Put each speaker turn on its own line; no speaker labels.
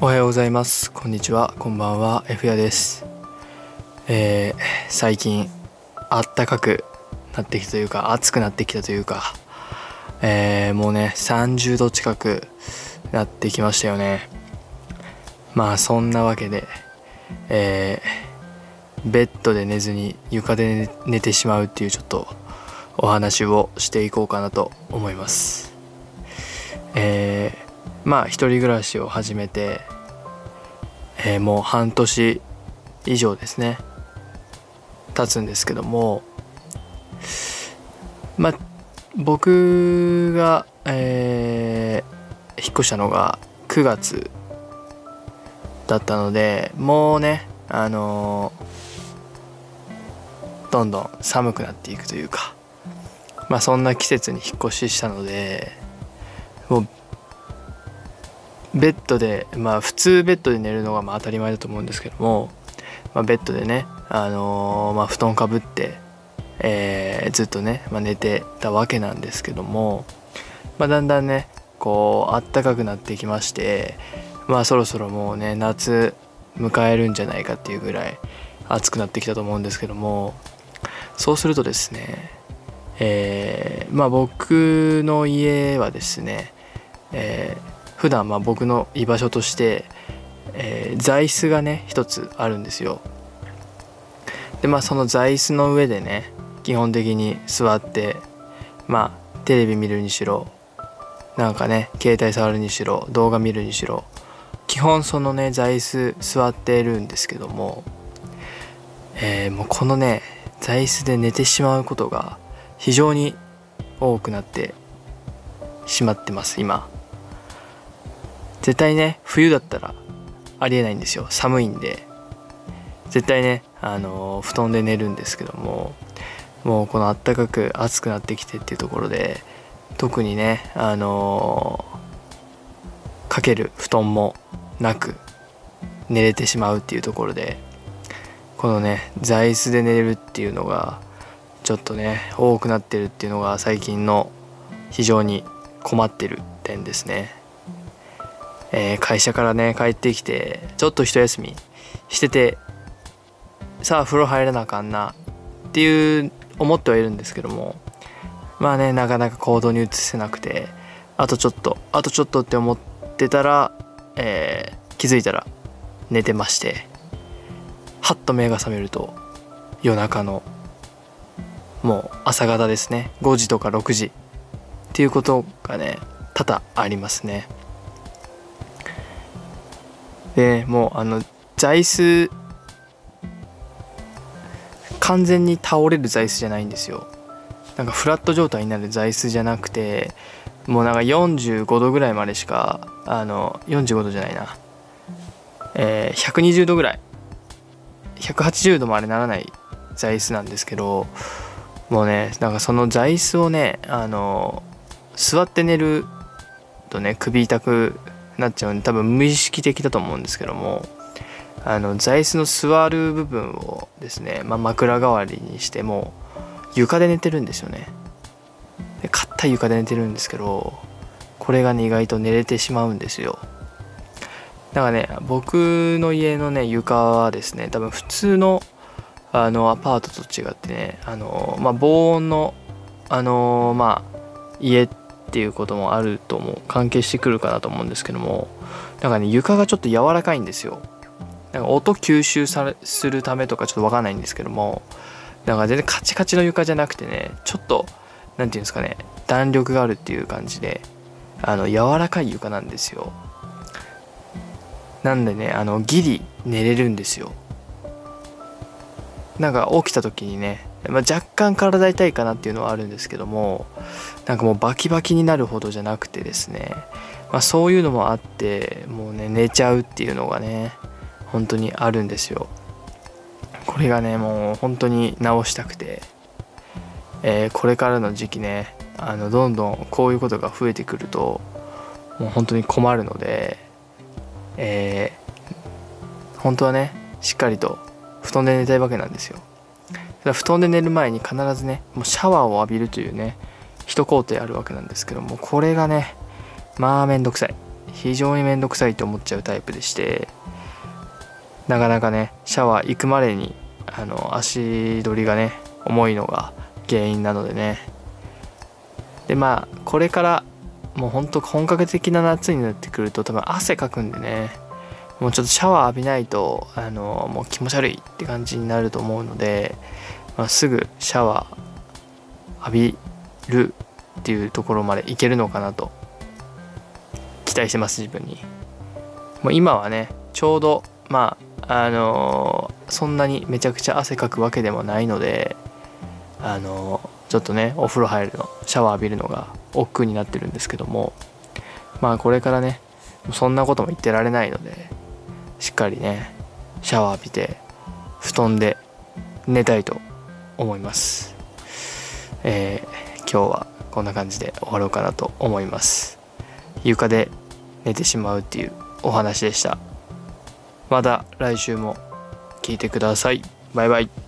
おはようございます。こんにちは。こんばんは。F やです。えー、最近あったかくなってきたというか暑くなってきたというかえー、もうね30度近くなってきましたよね。まあそんなわけでえー、ベッドで寝ずに床で寝てしまうっていうちょっとお話をしていこうかなと思います。えーまあ一人暮らしを始めて、えー、もう半年以上ですね。経つんですけどもまあ僕が、えー、引っ越したのが9月だったのでもうねあのー、どんどん寒くなっていくというかまあそんな季節に引っ越ししたのでもうベッドでまあ普通ベッドで寝るのがまあ当たり前だと思うんですけども、まあ、ベッドでね、あのー、まあ、布団かぶって、えー、ずっとね、まあ、寝てたわけなんですけども、まあ、だんだんねこうあったかくなってきましてまあそろそろもうね夏迎えるんじゃないかっていうぐらい暑くなってきたと思うんですけどもそうするとですねえー、まあ僕の家はですね、えー、普段まあ僕の居場所として、えー、座椅子がね一つあるんですよ。でまあその座椅子の上でね基本的に座ってまあテレビ見るにしろなんかね携帯触るにしろ動画見るにしろ基本そのね座椅子座ってるんですけども、えー、もうこのね座椅子で寝てしまうことが非常に多くなってしまってます今。絶対ね冬だったらありえないんですよ寒いんで絶対ねあの布団で寝るんですけどももうこのあったかく暑くなってきてっていうところで特にねあのかける布団もなく寝れてしまうっていうところでこのね座椅子で寝れるっていうのがちょっとね多くなってるっていうのが最近の非常に困ってる点ですね。えー、会社からね帰ってきてちょっと一休みしててさあ風呂入らなあかんなっていう思ってはいるんですけどもまあねなかなか行動に移せなくてあとちょっとあとちょっとって思ってたら、えー、気づいたら寝てましてはっと目が覚めると夜中のもう朝方ですね5時とか6時っていうことがね多々ありますね。でもうあの座椅子完全に倒れる座椅子じゃないんですよ。なんかフラット状態になる座椅子じゃなくてもうなんか45度ぐらいまでしかあの45度じゃないな。えー、120度ぐらい。180度までならない座椅子なんですけどもうねなんかその座椅子をねあの座って寝るとね首痛くなっちゃうんで多分無意識的だと思うんですけども。あの座椅子の座る部分をですね、まあ、枕代わりにしても床で寝てるんですよね。で硬い床で寝てるんですけどこれがね意外と寝れてしまうんですよ。だからね僕の家のね床はですね多分普通のあのアパートと違ってねあのまあ防音のあのまあ家ってっていうこともあると思う関係してくるかなと思うんですけどもなんかね床がちょっと柔らかいんですよ。なんか音吸収されするためとかちょっと分かんないんですけどもなんか全然カチカチの床じゃなくてねちょっと何て言うんですかね弾力があるっていう感じであの柔らかい床なんですよ。なんでねあのギリ寝れるんですよ。なんか起きた時にねまあ、若干体痛いかなっていうのはあるんですけどもなんかもうバキバキになるほどじゃなくてですね、まあ、そういうのもあってもうね寝ちゃうっていうのがね本当にあるんですよ。これがねもう本当に直したくて、えー、これからの時期ねあのどんどんこういうことが増えてくるともう本当に困るので、えー、本当はねしっかりと布団で寝たいわけなんですよ。布団で寝る前に必ずねもうシャワーを浴びるというね一工程あるわけなんですけどもこれがねまあめんどくさい。非常に面倒くさいと思っちゃうタイプでしてなかなかねシャワー行くまでにあの足取りがね重いのが原因なのでね。でまあこれからもうほんと本格的な夏になってくると多分汗かくんでねもうちょっとシャワー浴びないとあのもう気持ち悪いって感じになると思うので、まあ、すぐシャワー浴びるっていうところまでいけるのかなと期待してます自分に。もう今はねちょうどまああのー、そんなにめちゃくちゃ汗かくわけでもないのであのー、ちょっとねお風呂入るのシャワー浴びるのが億劫になってるんですけどもまあこれからねそんなことも言ってられないのでしっかりねシャワー浴びて布団で寝たいと思います。えー、今日はこんな感じで終わろうかなと思います。床で寝てしまうっていうお話でした。また来週も聞いてください。バイバイ。